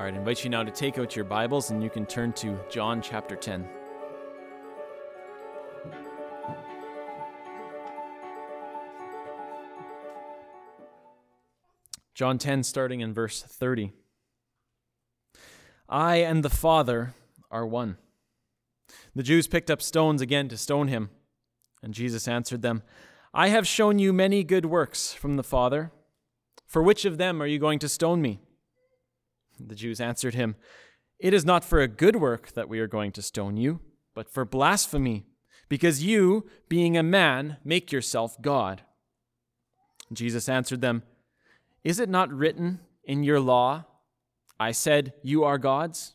All right, I invite you now to take out your Bibles and you can turn to John chapter 10. John 10, starting in verse 30. I and the Father are one. The Jews picked up stones again to stone him. And Jesus answered them, I have shown you many good works from the Father. For which of them are you going to stone me? The Jews answered him, It is not for a good work that we are going to stone you, but for blasphemy, because you, being a man, make yourself God. Jesus answered them, Is it not written in your law, I said, You are gods?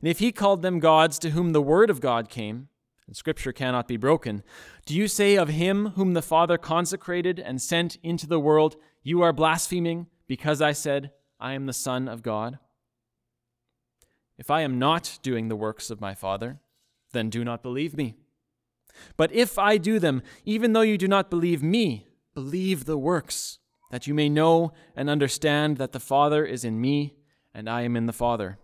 And if he called them gods to whom the word of God came, and scripture cannot be broken, do you say of him whom the Father consecrated and sent into the world, You are blaspheming, because I said, I am the Son of God? If I am not doing the works of my Father, then do not believe me. But if I do them, even though you do not believe me, believe the works, that you may know and understand that the Father is in me, and I am in the Father.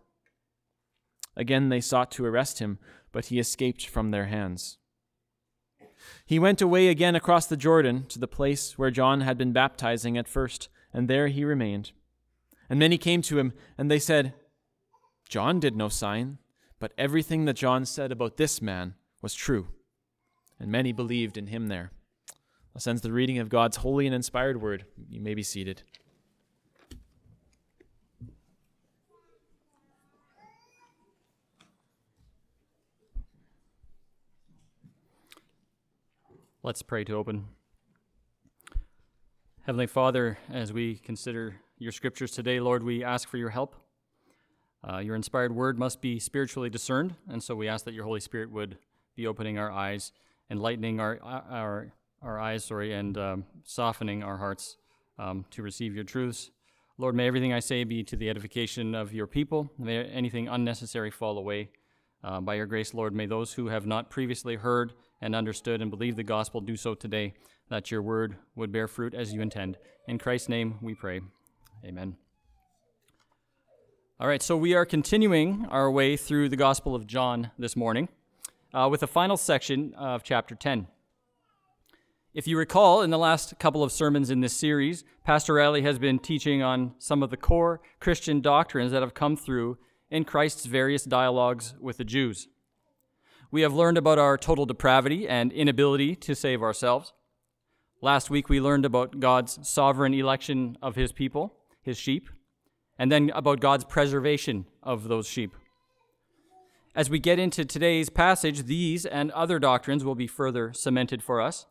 Again they sought to arrest him, but he escaped from their hands. He went away again across the Jordan to the place where John had been baptizing at first, and there he remained. And many came to him, and they said, John did no sign, but everything that John said about this man was true. And many believed in him there. Thus ends the reading of God's holy and inspired word. You may be seated. Let's pray to open. Heavenly Father, as we consider your scriptures today, Lord, we ask for your help. Uh, your inspired word must be spiritually discerned, and so we ask that your Holy Spirit would be opening our eyes, enlightening our our our eyes, sorry, and um, softening our hearts um, to receive your truths. Lord, may everything I say be to the edification of your people. May anything unnecessary fall away. Uh, by your grace, Lord, may those who have not previously heard and understood and believed the gospel do so today, that your word would bear fruit as you intend. In Christ's name we pray. Amen. All right, so we are continuing our way through the Gospel of John this morning uh, with the final section of chapter 10. If you recall, in the last couple of sermons in this series, Pastor Riley has been teaching on some of the core Christian doctrines that have come through in Christ's various dialogues with the Jews. We have learned about our total depravity and inability to save ourselves. Last week, we learned about God's sovereign election of his people, his sheep, and then about God's preservation of those sheep. As we get into today's passage, these and other doctrines will be further cemented for us,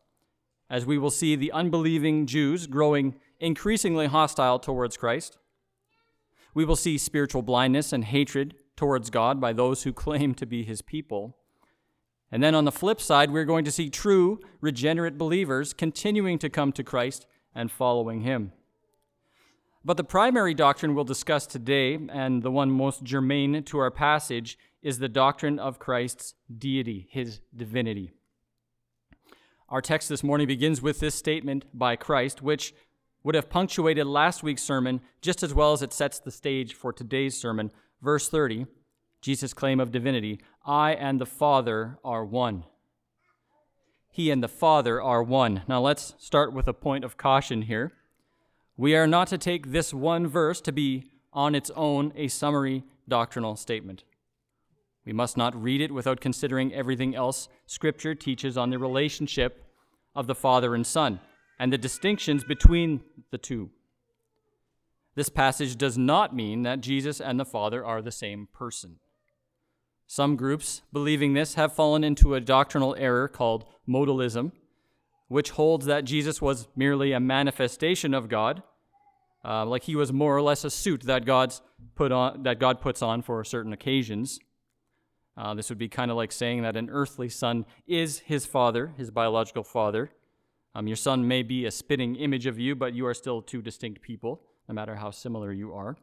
as we will see the unbelieving Jews growing increasingly hostile towards Christ we will see spiritual blindness and hatred towards God by those who claim to be his people. And then on the flip side, we're going to see true regenerate believers continuing to come to Christ and following him. But the primary doctrine we'll discuss today, and the one most germane to our passage, is the doctrine of Christ's deity, his divinity. Our text this morning begins with this statement by Christ, which would have punctuated last week's sermon just as well as it sets the stage for today's sermon. Verse 30, Jesus' claim of divinity I and the Father are one. He and the Father are one. Now let's start with a point of caution here. We are not to take this one verse to be on its own a summary doctrinal statement. We must not read it without considering everything else Scripture teaches on the relationship of the Father and Son and the distinctions between the two. This passage does not mean that Jesus and the Father are the same person. Some groups, believing this, have fallen into a doctrinal error called modalism, which holds that Jesus was merely a manifestation of God, uh, like he was more or less a suit that God's put on that God puts on for certain occasions. Uh, this would be kind of like saying that an earthly son is his father, his biological father, um, your son may be a spitting image of you, but you are still two distinct people, no matter how similar you are.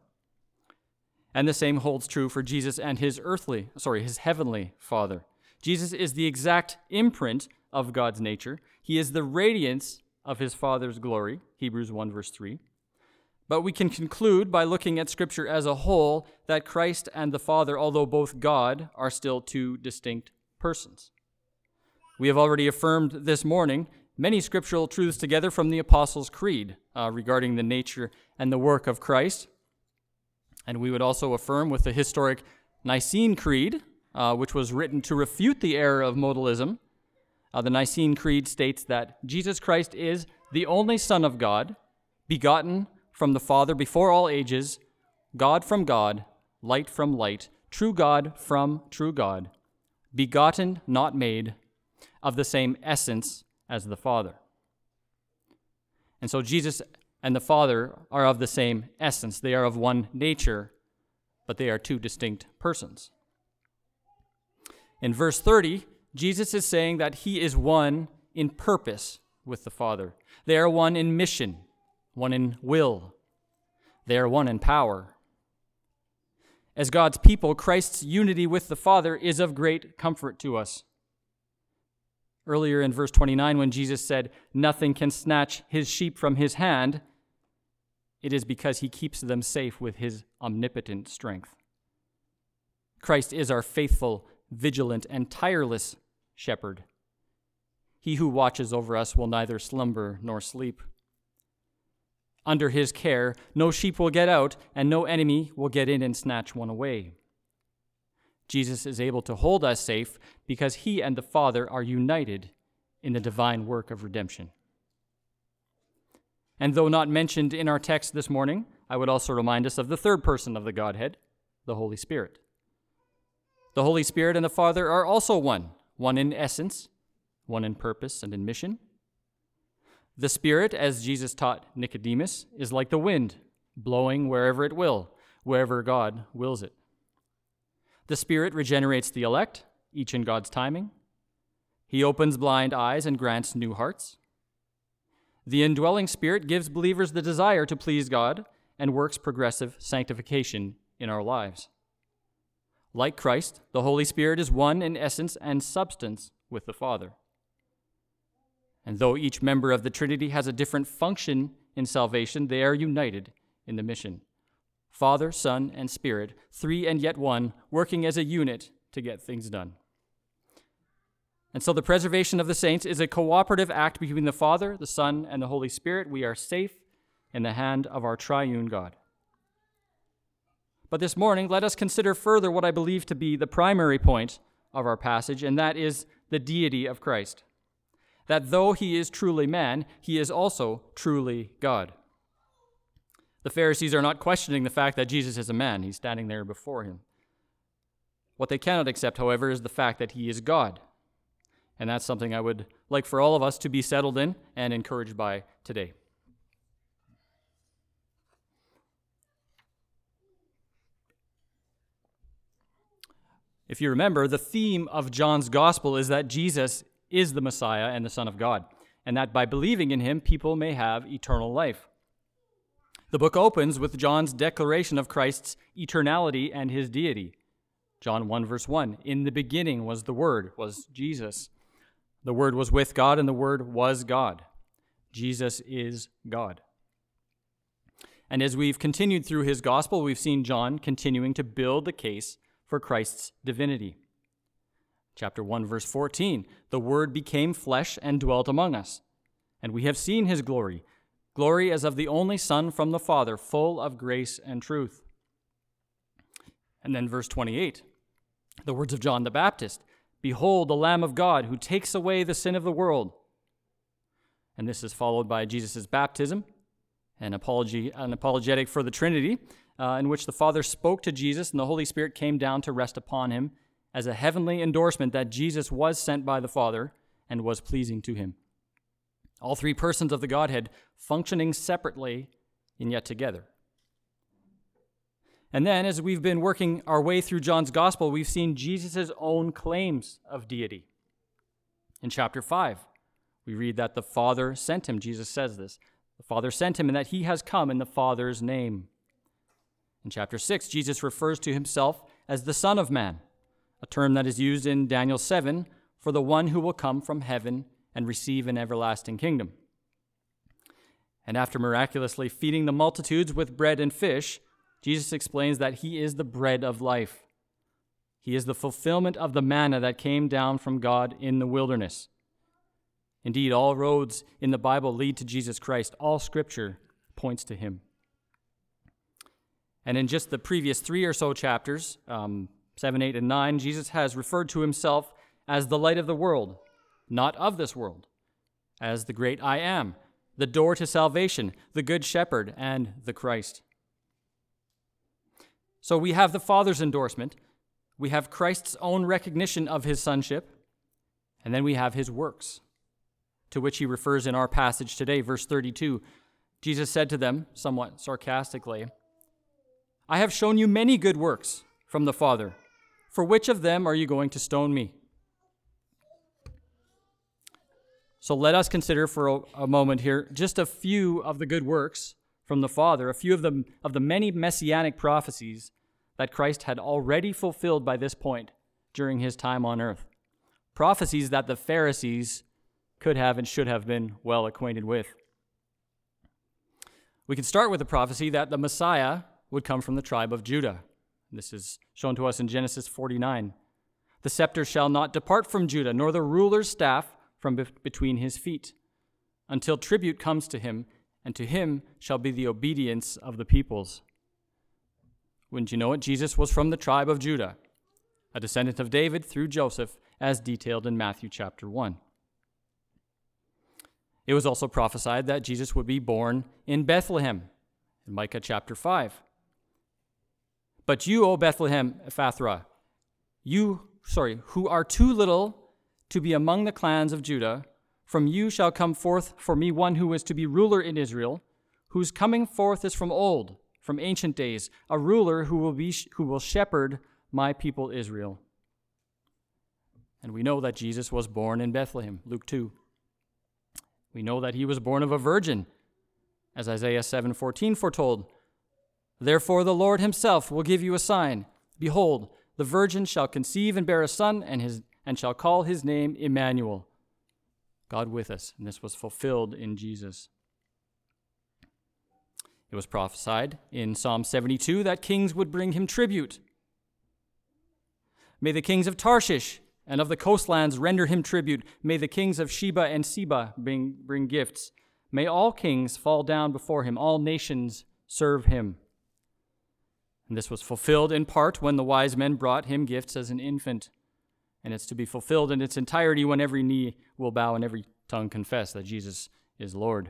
And the same holds true for Jesus and his earthly, sorry, his heavenly Father. Jesus is the exact imprint of God's nature. He is the radiance of his Father's glory, Hebrews 1, verse 3. But we can conclude by looking at Scripture as a whole that Christ and the Father, although both God, are still two distinct persons. We have already affirmed this morning many scriptural truths together from the Apostles' Creed uh, regarding the nature and the work of Christ. And we would also affirm with the historic Nicene Creed, uh, which was written to refute the error of modalism. Uh, the Nicene Creed states that Jesus Christ is the only Son of God, begotten from the Father before all ages, God from God, light from light, true God from true God, begotten, not made, of the same essence as the Father. And so Jesus and the Father are of the same essence. They are of one nature, but they are two distinct persons. In verse 30, Jesus is saying that he is one in purpose with the Father. They are one in mission one in will. They are one in power. As God's people, Christ's unity with the Father is of great comfort to us. Earlier in verse 29, when Jesus said, Nothing can snatch his sheep from his hand, it is because he keeps them safe with his omnipotent strength. Christ is our faithful, vigilant, and tireless shepherd. He who watches over us will neither slumber nor sleep. Under his care, no sheep will get out, and no enemy will get in and snatch one away. Jesus is able to hold us safe because he and the Father are united in the divine work of redemption. And though not mentioned in our text this morning, I would also remind us of the third person of the Godhead, the Holy Spirit. The Holy Spirit and the Father are also one, one in essence, one in purpose and in mission. The Spirit, as Jesus taught Nicodemus, is like the wind, blowing wherever it will, wherever God wills it. The Spirit regenerates the elect, each in God's timing. He opens blind eyes and grants new hearts. The indwelling Spirit gives believers the desire to please God and works progressive sanctification in our lives. Like Christ, the Holy Spirit is one in essence and substance with the Father. And though each member of the Trinity has a different function in salvation, they are united in the mission. Father, Son, and Spirit, three and yet one, working as a unit to get things done. And so the preservation of the saints is a cooperative act between the Father, the Son, and the Holy Spirit. We are safe in the hand of our triune God. But this morning, let us consider further what I believe to be the primary point of our passage, and that is the deity of Christ that though he is truly man, he is also truly God. The Pharisees are not questioning the fact that Jesus is a man, he's standing there before him. What they cannot accept, however, is the fact that he is God. And that's something I would like for all of us to be settled in and encouraged by today. If you remember, the theme of John's gospel is that Jesus is the Messiah and the Son of God, and that by believing in him, people may have eternal life. The book opens with John's declaration of Christ's eternality and his deity. John 1, verse 1 In the beginning was the Word, was Jesus. The Word was with God, and the Word was God. Jesus is God. And as we've continued through his gospel, we've seen John continuing to build the case for Christ's divinity. Chapter 1, verse 14 The Word became flesh and dwelt among us, and we have seen his glory glory as of the only Son from the Father, full of grace and truth. And then verse 28 the words of John the Baptist Behold, the Lamb of God who takes away the sin of the world. And this is followed by Jesus' baptism, an, apology, an apologetic for the Trinity, uh, in which the Father spoke to Jesus and the Holy Spirit came down to rest upon him as a heavenly endorsement that Jesus was sent by the Father and was pleasing to him. All three persons of the Godhead functioning separately and yet together. And then, as we've been working our way through John's gospel, we've seen Jesus' own claims of deity. In chapter 5, we read that the Father sent him. Jesus says this The Father sent him, and that he has come in the Father's name. In chapter 6, Jesus refers to himself as the Son of Man a term that is used in Daniel 7 for the one who will come from heaven and receive an everlasting kingdom. And after miraculously feeding the multitudes with bread and fish, Jesus explains that he is the bread of life. He is the fulfillment of the manna that came down from God in the wilderness. Indeed, all roads in the Bible lead to Jesus Christ. All scripture points to him. And in just the previous three or so chapters, um, 7, 8, and 9, Jesus has referred to himself as the light of the world, not of this world, as the great I am, the door to salvation, the good shepherd, and the Christ. So we have the Father's endorsement, we have Christ's own recognition of his sonship, and then we have his works, to which he refers in our passage today, verse 32. Jesus said to them, somewhat sarcastically, I have shown you many good works from the Father. For which of them are you going to stone me? So let us consider for a, a, moment here just a few of the good works from the Father, a few of the, of the many messianic prophecies that Christ had already fulfilled by this point during his time on earth. Prophecies that the Pharisees could have and should have been well acquainted with. We can start with the prophecy that the Messiah would come from the tribe of Judah. This is shown to us in Genesis 49. The scepter shall not depart from Judah, nor the ruler's staff from be- between his feet, until tribute comes to him, and to him shall be the obedience of the peoples. Wouldn't you know it? Jesus was from the tribe of Judah, a descendant of David through Joseph, as detailed in Matthew chapter 1. It was also prophesied that Jesus would be born in Bethlehem, in Micah chapter 5. But you, O Bethlehem Ephrathah, you, sorry, who are too little to be among the clans of Judah, from you shall come forth for me one who is to be ruler in Israel, whose coming forth is from old, from ancient days, a ruler who will be who will shepherd my people Israel. And we know that Jesus was born in Bethlehem, Luke 2. We know that he was born of a virgin, as Isaiah 7:14 foretold. Therefore the Lord himself will give you a sign. Behold, the virgin shall conceive and bear a son, and his and shall call his name Emmanuel, God with us. And this was fulfilled in Jesus. It was prophesied in Psalm 72 that kings would bring him tribute. May the kings of Tarshish and of the coastlands render him tribute. May the kings of Sheba and Seba bring, bring gifts. May all kings fall down before him, all nations serve him. And this was fulfilled in part when the wise men brought him gifts as an infant and it's to be fulfilled in its entirety when every knee will bow and every tongue confess that Jesus is Lord.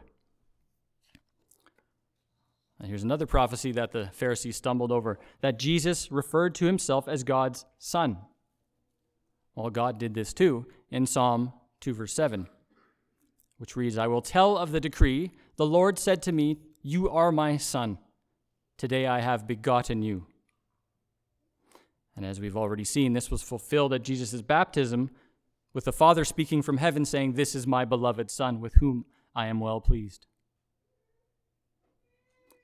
And here's another prophecy that the Pharisees stumbled over that Jesus referred to himself as God's Son. Well, God did this too in Psalm 2, verse 7, which reads I will tell of the decree. The Lord said to me, You are my Son. Today I have begotten you. And as we've already seen, this was fulfilled at Jesus' baptism, with the Father speaking from heaven, saying, This is my beloved Son, with whom I am well pleased.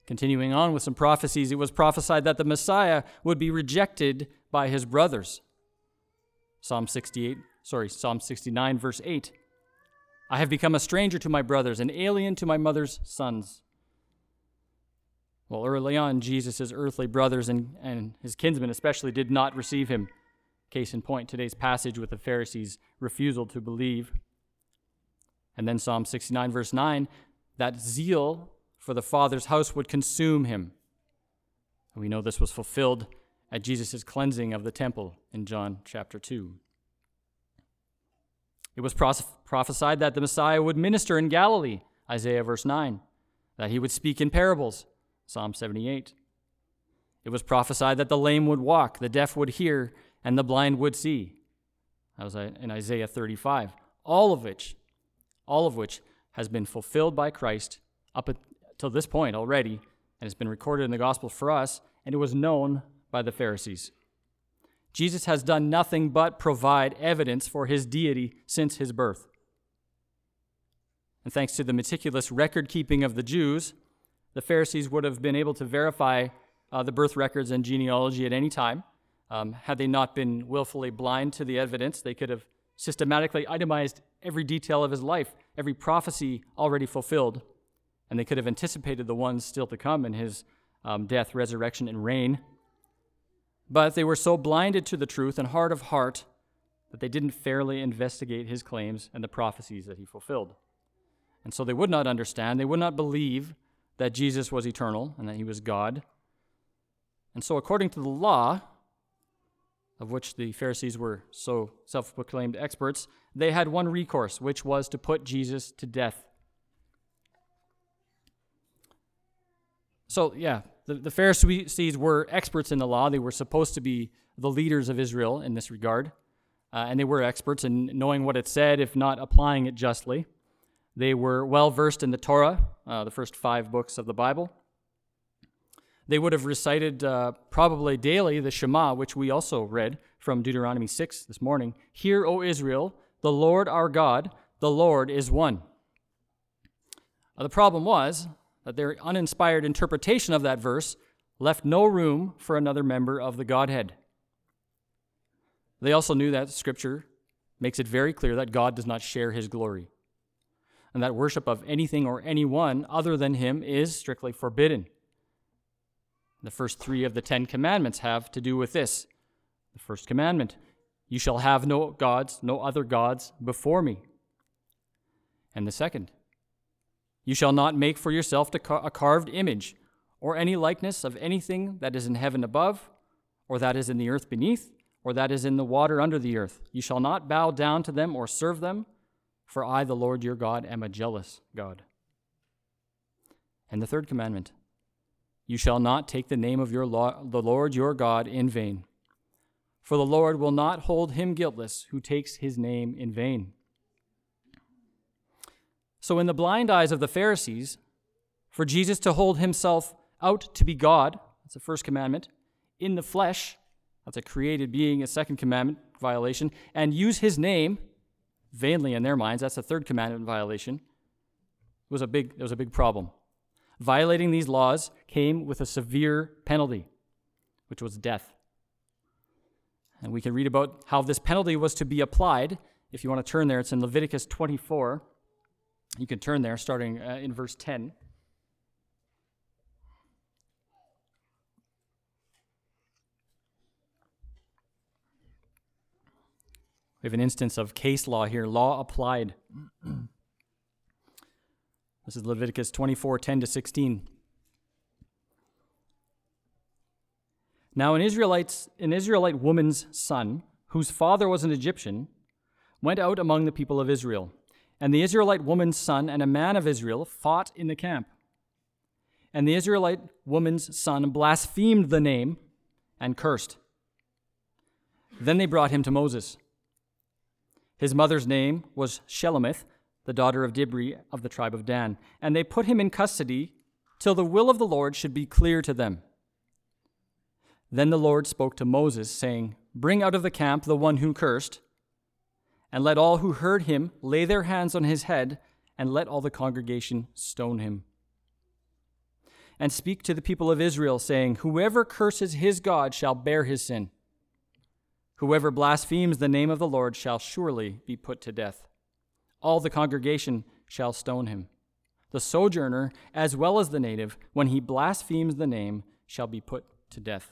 Continuing on with some prophecies, it was prophesied that the Messiah would be rejected by his brothers. Psalm 68, sorry, Psalm 69, verse 8. I have become a stranger to my brothers, an alien to my mother's sons. Well, early on, Jesus' earthly brothers and, and his kinsmen especially did not receive him. Case in point, today's passage with the Pharisees' refusal to believe. And then Psalm 69, verse 9, that zeal for the Father's house would consume him. And we know this was fulfilled at Jesus' cleansing of the temple in John chapter 2. It was prophesied that the Messiah would minister in Galilee, Isaiah verse 9, that he would speak in parables, Psalm 78. It was prophesied that the lame would walk, the deaf would hear, and the blind would see. That was uh, in Isaiah 35. All of which, all of which has been fulfilled by Christ up until this point already, and has been recorded in the gospel for us, and it was known by the Pharisees. Jesus has done nothing but provide evidence for his deity since his birth. And thanks to the meticulous record keeping of the Jews, the Pharisees would have been able to verify uh, the birth records and genealogy at any time. Um, had they not been willfully blind to the evidence, they could have systematically itemized every detail of his life, every prophecy already fulfilled, and they could have anticipated the ones still to come in his um, death, resurrection, and reign. But they were so blinded to the truth and hard of heart that they didn't fairly investigate his claims and the prophecies that he fulfilled. And so they would not understand, they would not believe that Jesus was eternal and that he was God. And so, according to the law, of which the Pharisees were so self proclaimed experts, they had one recourse, which was to put Jesus to death. So, yeah, the, the Pharisees were experts in the law. They were supposed to be the leaders of Israel in this regard. Uh, and they were experts in knowing what it said, if not applying it justly. They were well versed in the Torah, uh, the first five books of the Bible. They would have recited uh, probably daily the Shema, which we also read from Deuteronomy 6 this morning. Hear, O Israel, the Lord our God, the Lord is one. Uh, the problem was that their uninspired interpretation of that verse left no room for another member of the Godhead. They also knew that Scripture makes it very clear that God does not share his glory, and that worship of anything or anyone other than him is strictly forbidden. The first three of the Ten Commandments have to do with this. The first commandment you shall have no gods, no other gods before me. And the second, you shall not make for yourself a carved image, or any likeness of anything that is in heaven above, or that is in the earth beneath, or that is in the water under the earth. You shall not bow down to them or serve them, for I, the Lord your God, am a jealous God. And the third commandment You shall not take the name of your the Lord your God in vain, for the Lord will not hold him guiltless who takes his name in vain. So, in the blind eyes of the Pharisees, for Jesus to hold himself out to be God, that's the first commandment, in the flesh, that's a created being, a second commandment violation, and use his name vainly in their minds, that's a third commandment violation, it was a big, it was a big problem. Violating these laws came with a severe penalty, which was death. And we can read about how this penalty was to be applied. If you want to turn there, it's in Leviticus 24. You can turn there starting uh, in verse 10. We have an instance of case law here, law applied. this is Leviticus 24 10 to 16. Now, an, Israelite's, an Israelite woman's son, whose father was an Egyptian, went out among the people of Israel. And the Israelite woman's son and a man of Israel fought in the camp. And the Israelite woman's son blasphemed the name and cursed. Then they brought him to Moses. His mother's name was Shelomith, the daughter of Dibri of the tribe of Dan. And they put him in custody till the will of the Lord should be clear to them. Then the Lord spoke to Moses, saying, Bring out of the camp the one who cursed and let all who heard him lay their hands on his head, and let all the congregation stone him. And speak to the people of Israel, saying, Whoever curses his God shall bear his sin. Whoever blasphemes the name of the Lord shall surely be put to death. All the congregation shall stone him. The sojourner, as well as the native, when he blasphemes the name, shall be put to death.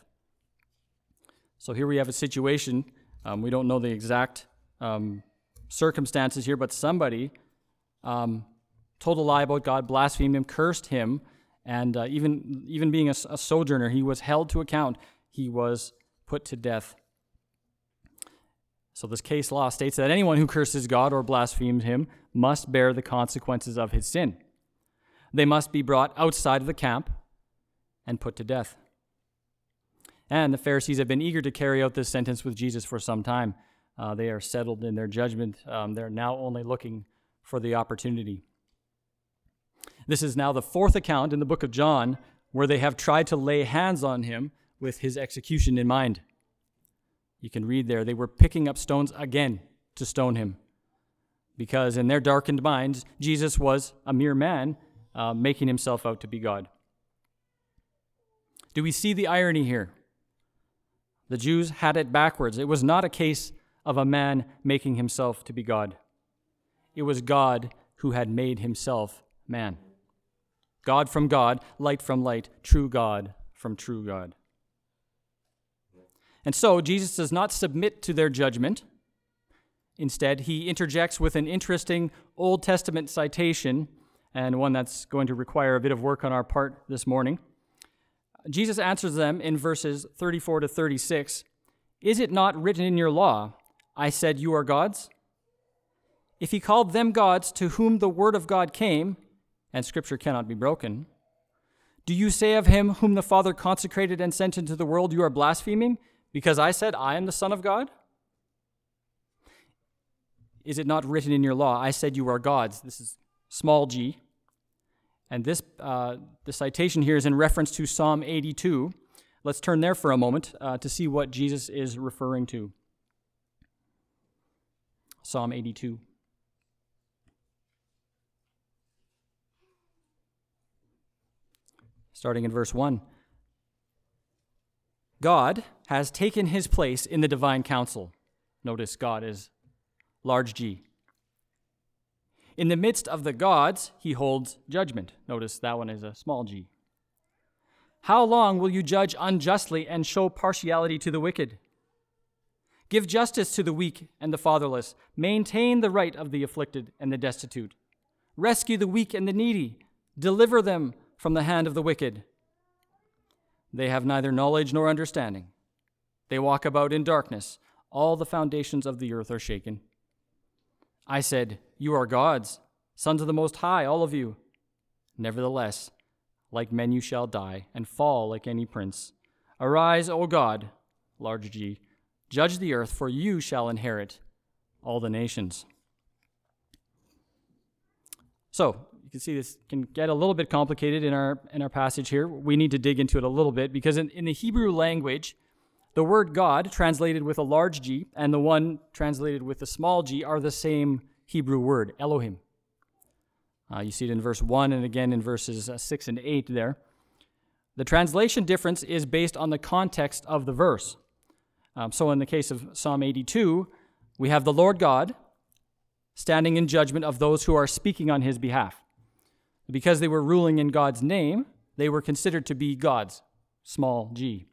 So here we have a situation. Um, we don't know the exact um, circumstances here, but somebody um, told a lie about God, blasphemed him, cursed him, and uh, even even being a, a sojourner, he was held to account. He was put to death. So this case law states that anyone who curses God or blasphemes him must bear the consequences of his sin. They must be brought outside of the camp and put to death. And the Pharisees have been eager to carry out this sentence with Jesus for some time. Uh, they are settled in their judgment. Um, they're now only looking for the opportunity. This is now the fourth account in the book of John where they have tried to lay hands on him with his execution in mind. You can read there, they were picking up stones again to stone him because in their darkened minds, Jesus was a mere man uh, making himself out to be God. Do we see the irony here? The Jews had it backwards. It was not a case of a man making himself to be God. It was God who had made himself man. God from God, light from light, true God from true God. And so Jesus does not submit to their judgment. Instead, he interjects with an interesting Old Testament citation, and one that's going to require a bit of work on our part this morning. Jesus answers them in verses 34 to 36 Is it not written in your law, I said you are gods? If he called them gods to whom the word of God came, and scripture cannot be broken, do you say of him whom the Father consecrated and sent into the world, you are blaspheming, because I said, I am the Son of God? Is it not written in your law, I said you are gods? This is small g. And this, uh, the citation here is in reference to Psalm 82. Let's turn there for a moment uh, to see what Jesus is referring to. Psalm 82. Starting in verse 1. God has taken his place in the divine council. Notice God is large G. In the midst of the gods, he holds judgment. Notice that one is a small g. How long will you judge unjustly and show partiality to the wicked? Give justice to the weak and the fatherless. Maintain the right of the afflicted and the destitute. Rescue the weak and the needy. Deliver them from the hand of the wicked. They have neither knowledge nor understanding. They walk about in darkness. All the foundations of the earth are shaken. I said, You are gods, sons of the Most High, all of you. Nevertheless, like men you shall die, and fall like any prince. Arise, O God, large G, judge the earth, for you shall inherit all the nations. So, can see this can get a little bit complicated in our in our passage here. We need to dig into it a little bit because in, in the Hebrew language, the word God, translated with a large G, and the one translated with a small g, are the same Hebrew word, Elohim. Uh, you see it in verse 1 and again in verses uh, 6 and 8 there. The translation difference is based on the context of the verse. Um, so, in the case of Psalm 82, we have the Lord God standing in judgment of those who are speaking on his behalf. Because they were ruling in God's name, they were considered to be gods, small g.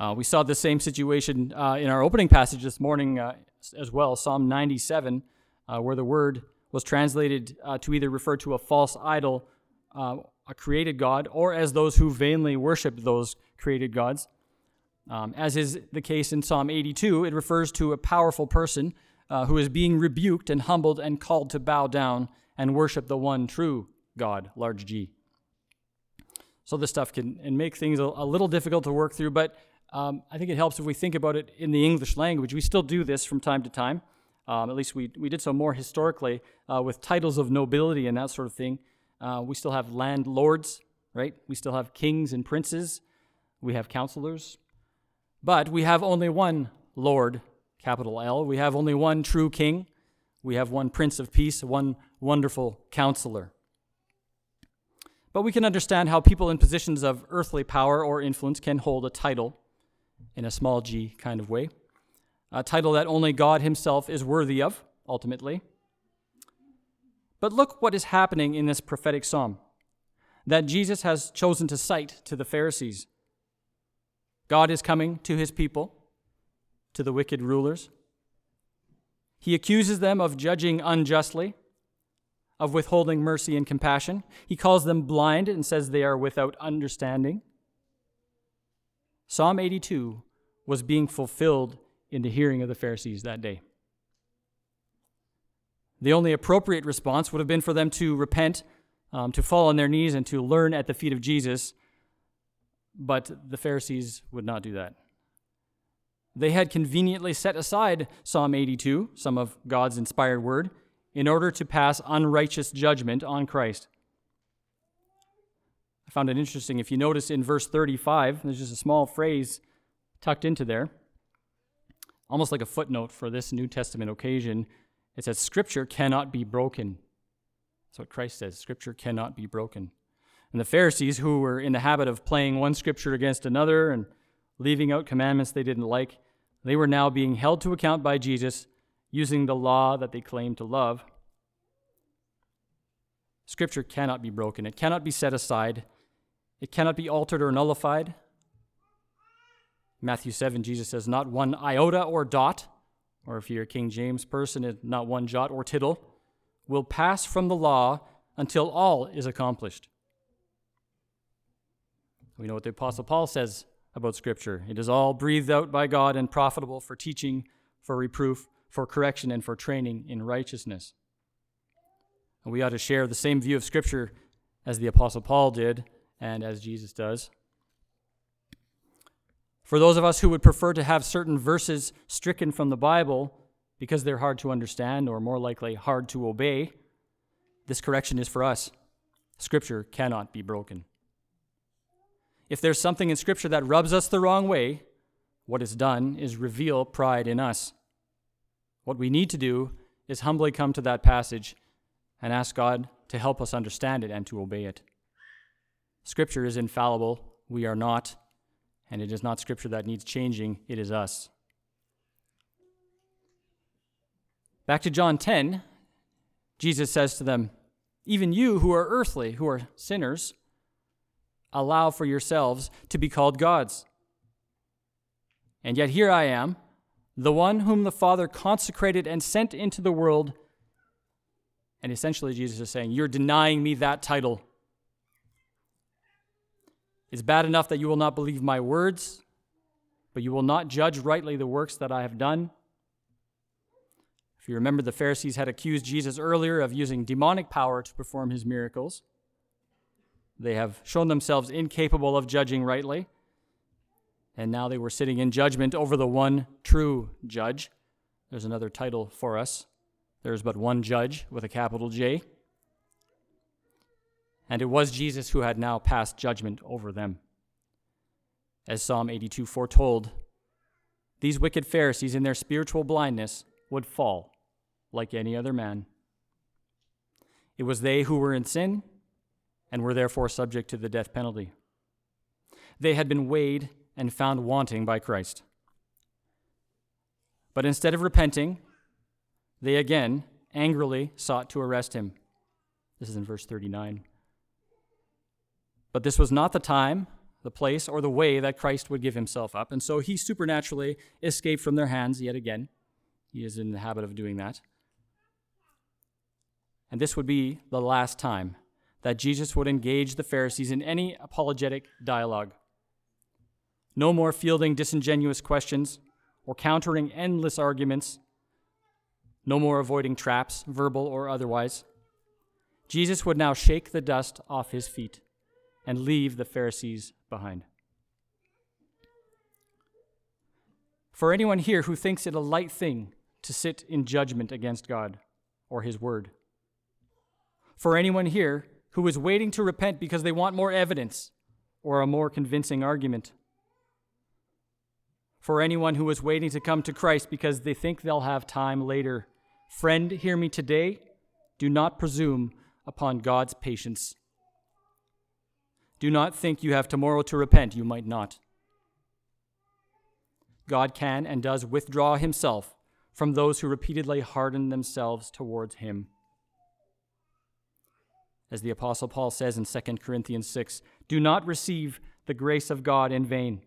Uh, we saw the same situation uh, in our opening passage this morning uh, as well, Psalm 97, uh, where the word was translated uh, to either refer to a false idol, uh, a created God, or as those who vainly worship those created gods. Um, as is the case in Psalm 82, it refers to a powerful person who is being rebuked and humbled and called to bow down and worship the one true God, large G. So this stuff can and make things a, a little difficult to work through, but um, I think it helps if we think about it in the English language. We still do this from time to time. Um, at least we, we did so more historically uh, with titles of nobility and that sort of thing. Uh, we still have landlords, right? We still have kings and princes. We have counselors. But we have only one Lord, capital L. We have only one true king. We have one Prince of Peace, one wonderful counselor. But we can understand how people in positions of earthly power or influence can hold a title in a small g kind of way, a title that only God Himself is worthy of, ultimately. But look what is happening in this prophetic psalm that Jesus has chosen to cite to the Pharisees. God is coming to His people, to the wicked rulers. He accuses them of judging unjustly, of withholding mercy and compassion. He calls them blind and says they are without understanding. Psalm 82 was being fulfilled in the hearing of the Pharisees that day. The only appropriate response would have been for them to repent, um, to fall on their knees, and to learn at the feet of Jesus. But the Pharisees would not do that. They had conveniently set aside Psalm 82, some of God's inspired word, in order to pass unrighteous judgment on Christ. I found it interesting. If you notice in verse 35, there's just a small phrase tucked into there, almost like a footnote for this New Testament occasion. It says, Scripture cannot be broken. That's what Christ says Scripture cannot be broken. And the Pharisees, who were in the habit of playing one Scripture against another and leaving out commandments they didn't like, they were now being held to account by Jesus using the law that they claim to love Scripture cannot be broken, it cannot be set aside, it cannot be altered or nullified. Matthew 7, Jesus says, Not one iota or dot, or if you're a King James person, not one jot or tittle, will pass from the law until all is accomplished. We know what the Apostle Paul says about Scripture it is all breathed out by God and profitable for teaching, for reproof, for correction, and for training in righteousness. And we ought to share the same view of Scripture as the Apostle Paul did and as Jesus does. For those of us who would prefer to have certain verses stricken from the Bible because they're hard to understand or more likely hard to obey, this correction is for us. Scripture cannot be broken. If there's something in Scripture that rubs us the wrong way, what is done is reveal pride in us. What we need to do is humbly come to that passage and ask God to help us understand it and to obey it. Scripture is infallible. We are not. And it is not Scripture that needs changing, it is us. Back to John 10, Jesus says to them, Even you who are earthly, who are sinners, allow for yourselves to be called gods. And yet here I am, the one whom the Father consecrated and sent into the world. And essentially, Jesus is saying, You're denying me that title. It's bad enough that you will not believe my words, but you will not judge rightly the works that I have done. If you remember, the Pharisees had accused Jesus earlier of using demonic power to perform his miracles. They have shown themselves incapable of judging rightly, and now they were sitting in judgment over the one true judge. There's another title for us. There's but one judge with a capital J. And it was Jesus who had now passed judgment over them. As Psalm 82 foretold, these wicked Pharisees, in their spiritual blindness, would fall like any other man. It was they who were in sin and were therefore subject to the death penalty. They had been weighed and found wanting by Christ. But instead of repenting, they again angrily sought to arrest him. This is in verse 39. But this was not the time, the place, or the way that Christ would give himself up, and so he supernaturally escaped from their hands yet again. He is in the habit of doing that. And this would be the last time that Jesus would engage the Pharisees in any apologetic dialogue. No more fielding disingenuous questions or countering endless arguments. No more avoiding traps, verbal or otherwise. Jesus would now shake the dust off his feet and leave the Pharisees behind. For anyone here who thinks it a light thing to sit in judgment against God or his word, for anyone here who is waiting to repent because they want more evidence or a more convincing argument. For anyone who is waiting to come to Christ because they think they'll have time later. Friend, hear me today. Do not presume upon God's patience. Do not think you have tomorrow to repent. You might not. God can and does withdraw himself from those who repeatedly harden themselves towards him as the Apostle Paul says in 2 Corinthians 6 do not receive the grace of God in vain.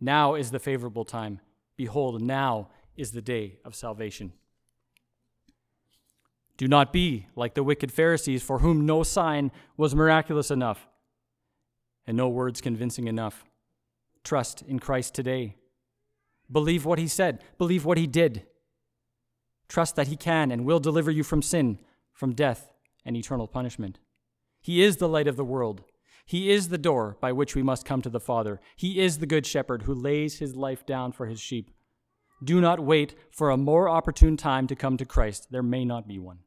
Now is the favorable time. Behold, now is the day of salvation. Do not be like the wicked Pharisees, for whom no sign was miraculous enough and no words convincing enough. Trust in Christ today. Believe what he said, believe what he did. Trust that he can and will deliver you from sin, from death, and eternal punishment. He is the light of the world. He is the door by which we must come to the Father. He is the good shepherd who lays his life down for his sheep. Do not wait for a more opportune time to come to Christ. There may not be one.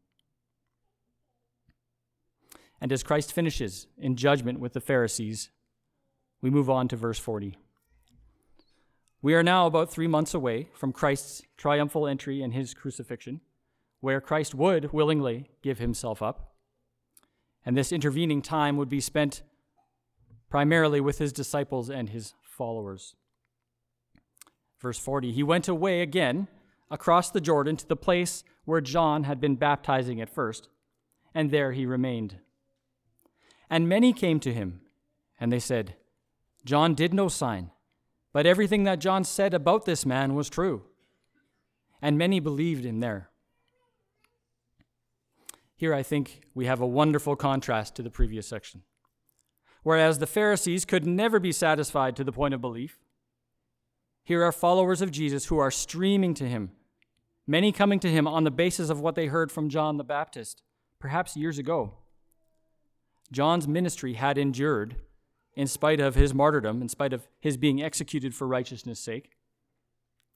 And as Christ finishes in judgment with the Pharisees, we move on to verse 40. We are now about three months away from Christ's triumphal entry and his crucifixion, where Christ would willingly give himself up and this intervening time would be spent primarily with his disciples and his followers. Verse 40 He went away again across the Jordan to the place where John had been baptizing at first, and there he remained. And many came to him, and they said, John did no sign, but everything that John said about this man was true. And many believed him there. Here I think we have a wonderful contrast to the previous section. Whereas the Pharisees could never be satisfied to the point of belief, here are followers of Jesus who are streaming to him, many coming to him on the basis of what they heard from John the Baptist, perhaps years ago. John's ministry had endured in spite of his martyrdom, in spite of his being executed for righteousness' sake.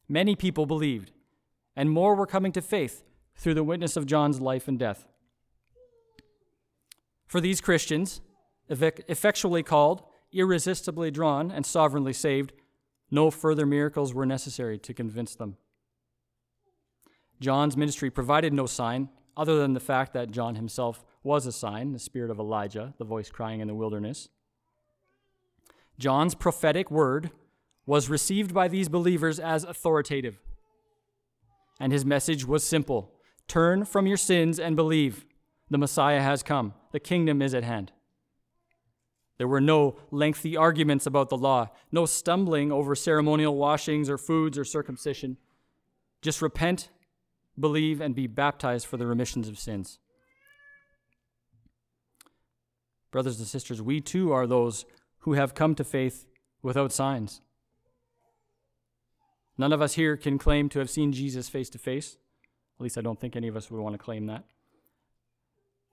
Many people believed, and more were coming to faith through the witness of John's life and death. For these Christians, effectually called, irresistibly drawn, and sovereignly saved, no further miracles were necessary to convince them. John's ministry provided no sign other than the fact that John himself was a sign, the spirit of Elijah, the voice crying in the wilderness. John's prophetic word was received by these believers as authoritative. And his message was simple Turn from your sins and believe. The Messiah has come, the kingdom is at hand. There were no lengthy arguments about the law, no stumbling over ceremonial washings or foods or circumcision. Just repent, believe, and be baptized for the remissions of sins. Brothers and sisters, we too are those who have come to faith without signs. None of us here can claim to have seen Jesus face to face. At least I don't think any of us would want to claim that.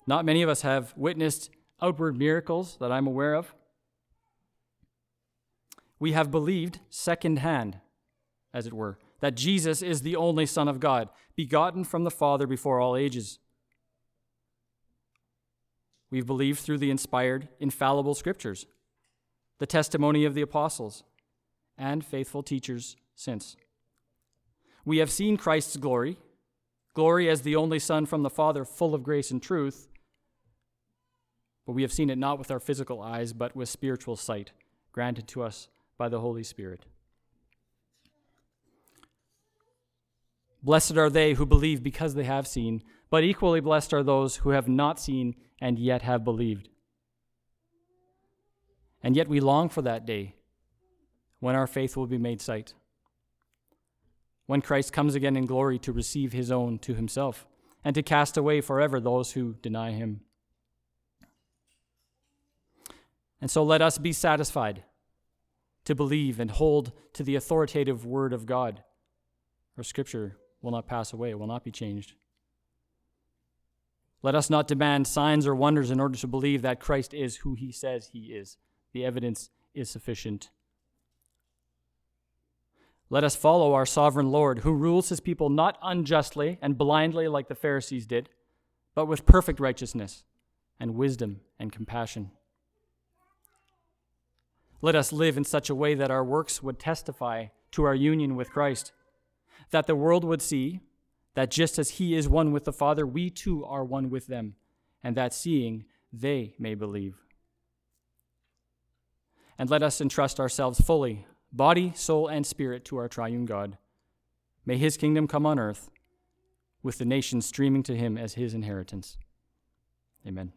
Not many of us have witnessed outward miracles that I'm aware of. We have believed secondhand, as it were, that Jesus is the only Son of God, begotten from the Father before all ages. We've believed through the inspired, infallible scriptures, the testimony of the apostles, and faithful teachers since. We have seen Christ's glory, glory as the only Son from the Father, full of grace and truth, but we have seen it not with our physical eyes, but with spiritual sight, granted to us by the Holy Spirit. Blessed are they who believe because they have seen, but equally blessed are those who have not seen and yet have believed. And yet we long for that day when our faith will be made sight, when Christ comes again in glory to receive his own to himself and to cast away forever those who deny him. And so let us be satisfied to believe and hold to the authoritative word of God. Our scripture will not pass away, it will not be changed. Let us not demand signs or wonders in order to believe that Christ is who he says he is. The evidence is sufficient. Let us follow our sovereign Lord, who rules his people not unjustly and blindly like the Pharisees did, but with perfect righteousness and wisdom and compassion. Let us live in such a way that our works would testify to our union with Christ, that the world would see that just as He is one with the Father, we too are one with them, and that seeing, they may believe. And let us entrust ourselves fully, body, soul, and spirit, to our triune God. May His kingdom come on earth, with the nations streaming to Him as His inheritance. Amen.